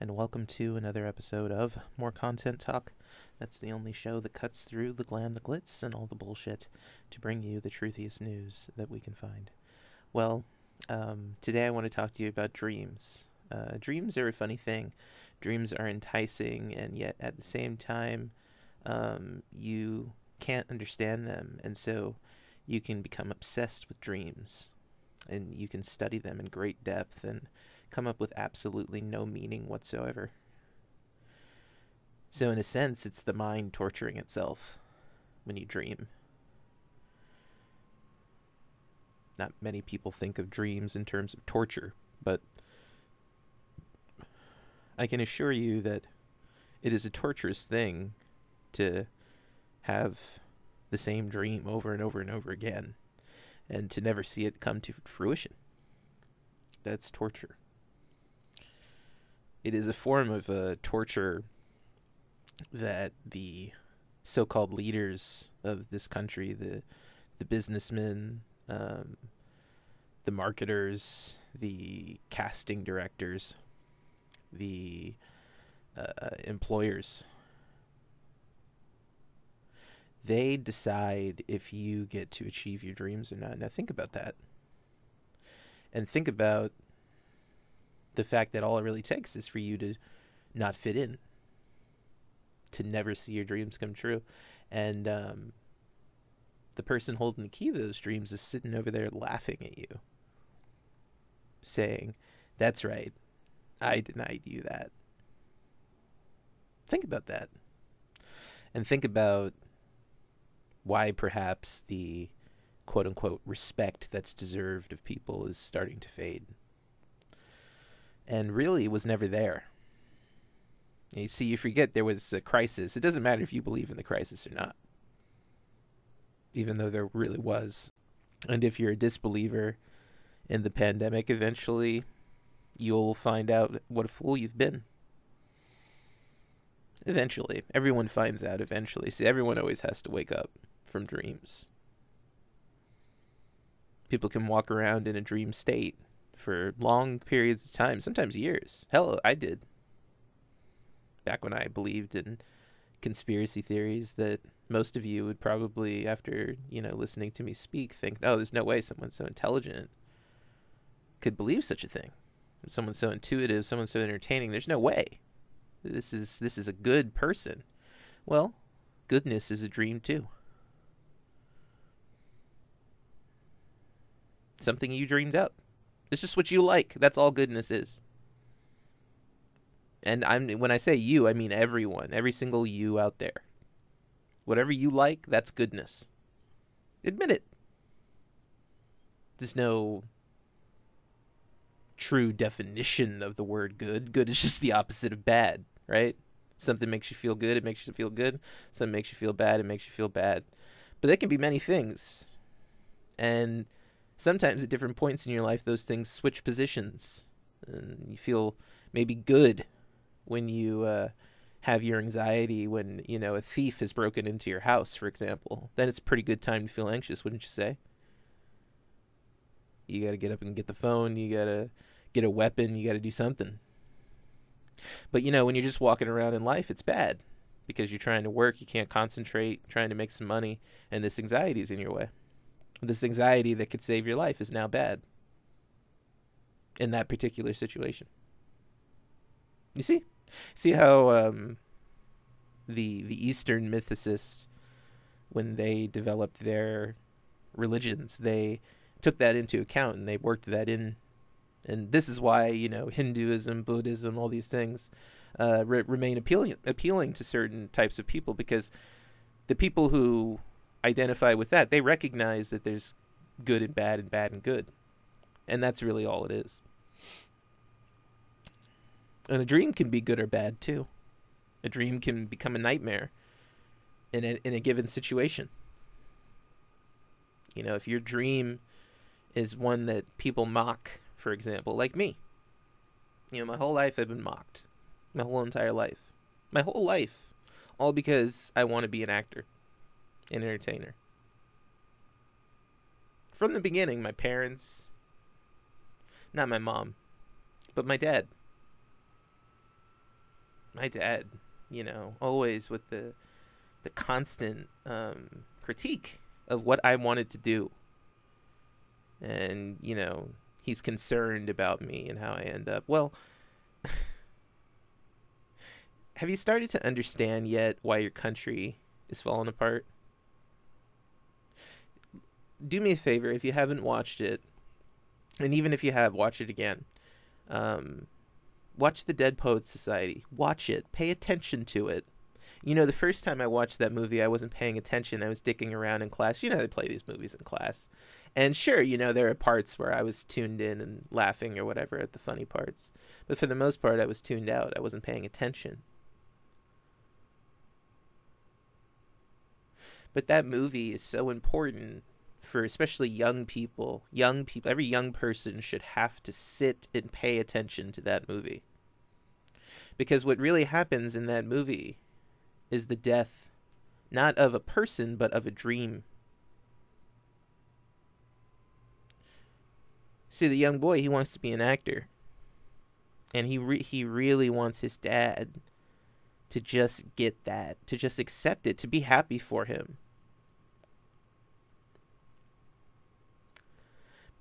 and welcome to another episode of More Content Talk. That's the only show that cuts through the glam, the glitz, and all the bullshit to bring you the truthiest news that we can find. Well, um, today I want to talk to you about dreams. Uh, dreams are a funny thing. Dreams are enticing, and yet at the same time, um, you can't understand them, and so you can become obsessed with dreams and you can study them in great depth and come up with absolutely no meaning whatsoever. So, in a sense, it's the mind torturing itself when you dream. Not many people think of dreams in terms of torture, but I can assure you that it is a torturous thing to have the same dream over and over and over again and to never see it come to fruition. That's torture. It is a form of uh, torture that the so-called leaders of this country, the the businessmen, um, the marketers, the casting directors, the uh, employers they decide if you get to achieve your dreams or not. Now think about that. And think about the fact that all it really takes is for you to not fit in, to never see your dreams come true. And um, the person holding the key to those dreams is sitting over there laughing at you, saying, That's right, I denied you that. Think about that. And think about why perhaps the quote unquote respect that's deserved of people is starting to fade. And really, was never there. You see, you forget there was a crisis. It doesn't matter if you believe in the crisis or not, even though there really was. And if you're a disbeliever in the pandemic, eventually you'll find out what a fool you've been. Eventually. Everyone finds out eventually. See, everyone always has to wake up from dreams. People can walk around in a dream state for long periods of time, sometimes years. Hell, I did. Back when I believed in conspiracy theories that most of you would probably, after, you know, listening to me speak, think, oh, there's no way someone so intelligent could believe such a thing. Someone so intuitive, someone so entertaining, there's no way. This is this is a good person. Well, goodness is a dream too. something you dreamed up. It's just what you like. That's all goodness is. And I'm when I say you, I mean everyone, every single you out there. Whatever you like, that's goodness. Admit it. There's no true definition of the word good. Good is just the opposite of bad, right? Something makes you feel good, it makes you feel good. Something makes you feel bad, it makes you feel bad. But that can be many things. And sometimes at different points in your life, those things switch positions. And you feel maybe good when you uh, have your anxiety when, you know, a thief has broken into your house, for example. Then it's a pretty good time to feel anxious, wouldn't you say? You got to get up and get the phone. You got to get a weapon. You got to do something. But, you know, when you're just walking around in life, it's bad because you're trying to work, you can't concentrate, trying to make some money, and this anxiety is in your way this anxiety that could save your life is now bad in that particular situation. You see, see how um, the the Eastern mythicists, when they developed their religions, they took that into account and they worked that in, and this is why you know Hinduism, Buddhism, all these things uh, re- remain appealing appealing to certain types of people because the people who identify with that. They recognize that there's good and bad and bad and good. And that's really all it is. And a dream can be good or bad too. A dream can become a nightmare in a, in a given situation. You know, if your dream is one that people mock, for example, like me. You know, my whole life I've been mocked. My whole entire life. My whole life. All because I want to be an actor an entertainer. From the beginning, my parents, not my mom, But my dad, my dad, you know, always with the the constant um, critique of what I wanted to do, and you know, he's concerned about me and how I end up. Well. have you started to understand yet why your country is falling apart? Do me a favor if you haven't watched it, and even if you have, watch it again. Um, watch the Dead Poets Society. Watch it. Pay attention to it. You know, the first time I watched that movie, I wasn't paying attention. I was dicking around in class. You know, they play these movies in class. And sure, you know, there are parts where I was tuned in and laughing or whatever at the funny parts. But for the most part, I was tuned out. I wasn't paying attention. But that movie is so important for especially young people. Young people, every young person should have to sit and pay attention to that movie. Because what really happens in that movie is the death not of a person but of a dream. See, the young boy, he wants to be an actor. And he re- he really wants his dad to just get that, to just accept it, to be happy for him.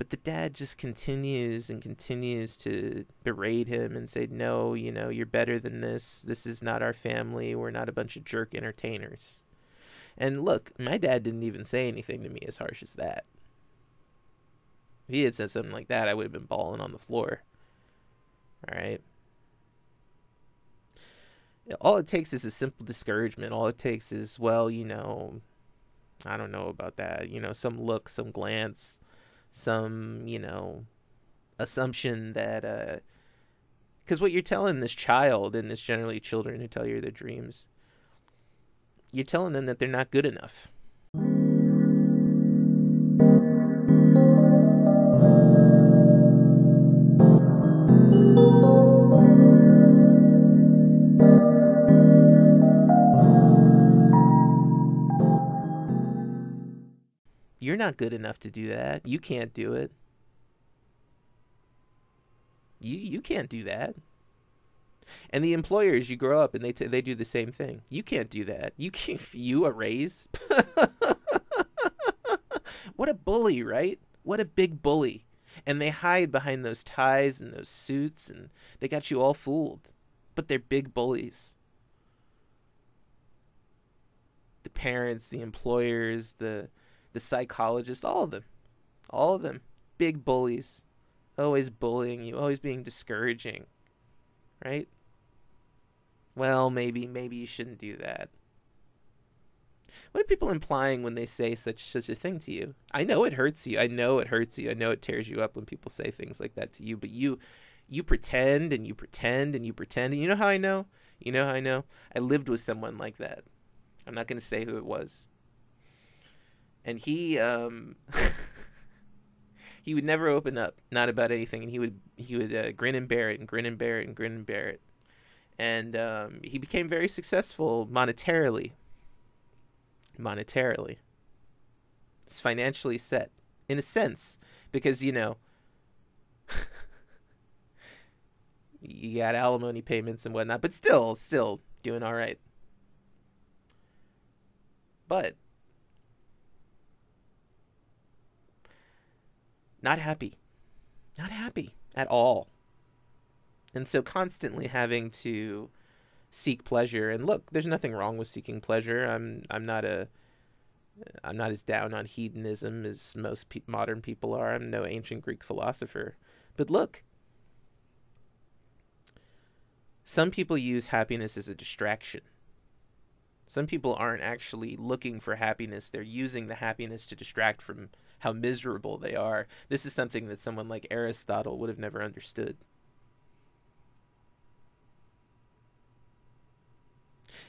But the dad just continues and continues to berate him and say, No, you know, you're better than this. This is not our family. We're not a bunch of jerk entertainers. And look, my dad didn't even say anything to me as harsh as that. If he had said something like that, I would have been bawling on the floor. All right all it takes is a simple discouragement. All it takes is, well, you know, I don't know about that. You know, some look, some glance, some, you know, assumption that, uh, because what you're telling this child, and it's generally children who tell you their dreams, you're telling them that they're not good enough. You're not good enough to do that. You can't do it. You you can't do that. And the employers, you grow up and they t- they do the same thing. You can't do that. You can't. You a raise. what a bully, right? What a big bully. And they hide behind those ties and those suits, and they got you all fooled. But they're big bullies. The parents, the employers, the the psychologist, all of them. All of them. Big bullies. Always bullying you, always being discouraging. Right? Well, maybe maybe you shouldn't do that. What are people implying when they say such such a thing to you? I know it hurts you. I know it hurts you. I know it tears you up when people say things like that to you, but you you pretend and you pretend and you pretend. And you know how I know? You know how I know? I lived with someone like that. I'm not going to say who it was and he um he would never open up, not about anything, and he would he would uh, grin and bear it and grin and bear it and grin and bear it, and um, he became very successful monetarily. Monetarily, it's financially set in a sense because you know you got alimony payments and whatnot, but still, still doing all right. But not happy. Not happy at all. And so constantly having to seek pleasure and look, there's nothing wrong with seeking pleasure. I'm I'm not a I'm not as down on hedonism as most pe- modern people are. I'm no ancient Greek philosopher. But look, some people use happiness as a distraction. Some people aren't actually looking for happiness, they're using the happiness to distract from how miserable they are. This is something that someone like Aristotle would have never understood.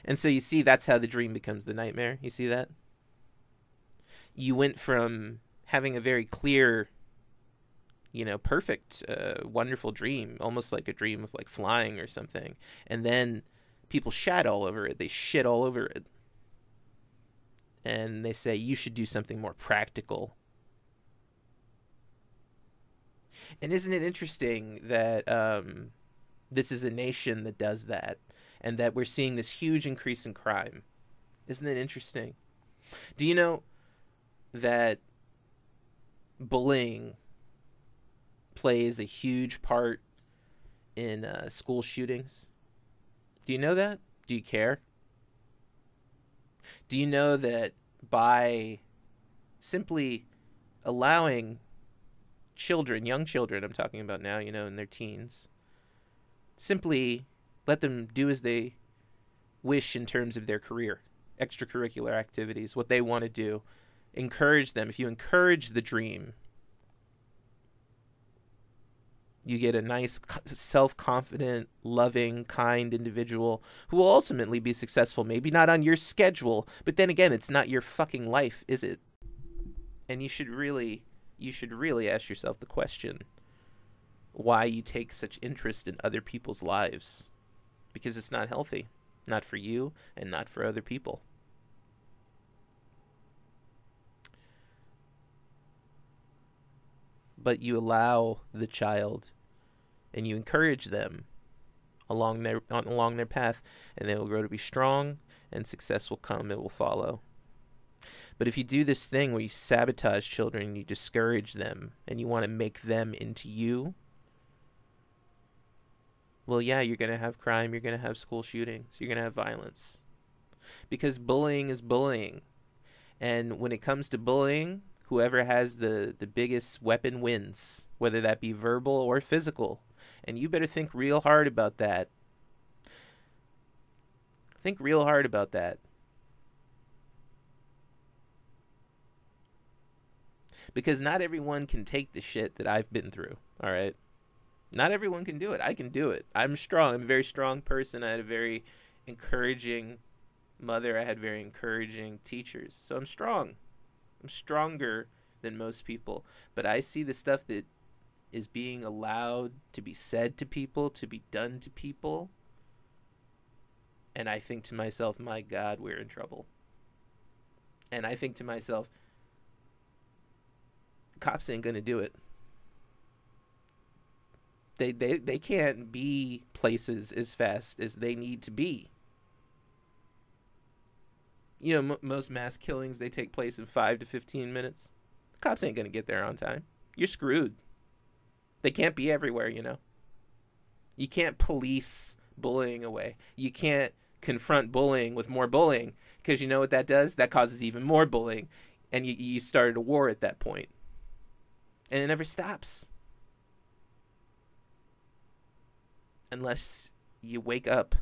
And so you see, that's how the dream becomes the nightmare. You see that? You went from having a very clear, you know, perfect, uh, wonderful dream, almost like a dream of like flying or something, and then people shat all over it. They shit all over it. And they say you should do something more practical And isn't it interesting that um, this is a nation that does that and that we're seeing this huge increase in crime? Isn't it interesting? Do you know that bullying plays a huge part in uh, school shootings? Do you know that? Do you care? Do you know that by simply allowing children, young children, I'm talking about now, you know, in their teens, simply let them do as they wish in terms of their career, extracurricular activities, what they want to do. Encourage them. If you encourage the dream, you get a nice, self confident, loving, kind individual who will ultimately be successful. Maybe not on your schedule, but then again, it's not your fucking life, is it? And you should really you should really ask yourself the question why you take such interest in other people's lives because it's not healthy not for you and not for other people but you allow the child and you encourage them along their along their path and they will grow to be strong and success will come it will follow but if you do this thing where you sabotage children, you discourage them, and you want to make them into you, well, yeah, you're going to have crime, you're going to have school shootings, you're going to have violence. Because bullying is bullying. And when it comes to bullying, whoever has the, the biggest weapon wins, whether that be verbal or physical. And you better think real hard about that. Think real hard about that. because not everyone can take the shit that I've been through. All right. Not everyone can do it. I can do it. I'm strong. I'm a very strong person. I had a very encouraging mother. I had very encouraging teachers. So I'm strong. I'm stronger than most people. But I see the stuff that is being allowed to be said to people, to be done to people. And I think to myself, my God, we're in trouble. And I think to myself, cops ain't gonna do it. They they they can't be places as fast as they need to be. You know, m- most mass killings they take place in five to fifteen minutes. The cops ain't gonna get there on time. You're screwed. They can't be everywhere, you know. You can't police bullying away. You can't confront bullying with more bullying because you know what that does? That causes even more bullying, and you you started a war at that point and it never stops unless you wake up.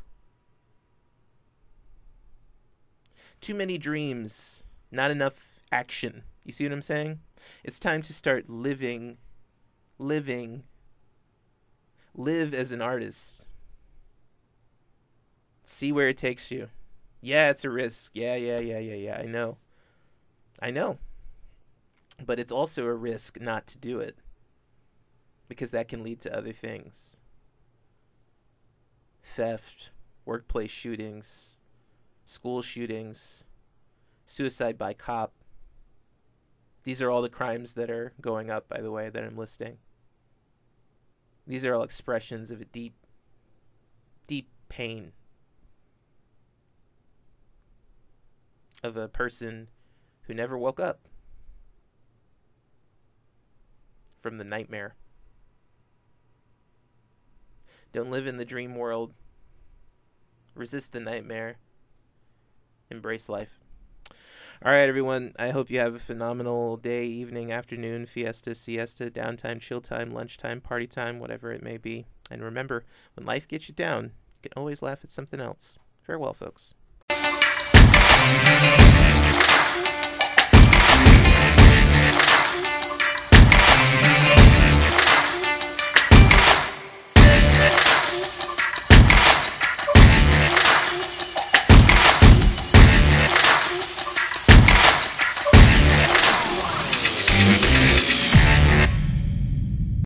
Too many dreams, not enough action. You see what I'm saying? It's time to start living, living, live as an artist. See where it takes you. Yeah, it's a risk. Yeah, yeah, yeah, yeah, yeah. I know. I know. But it's also a risk not to do it because that can lead to other things theft, workplace shootings, school shootings, suicide by cop. These are all the crimes that are going up, by the way, that I'm listing. These are all expressions of a deep, deep pain of a person who never woke up from the nightmare. Don't live in the dream world. Resist the nightmare. Embrace life. All right, everyone. I hope you have a phenomenal day, evening, afternoon, fiesta, siesta, downtime, chill time, lunchtime, party time, whatever it may be. And remember, when life gets you down, you can always laugh at something else. Farewell, folks.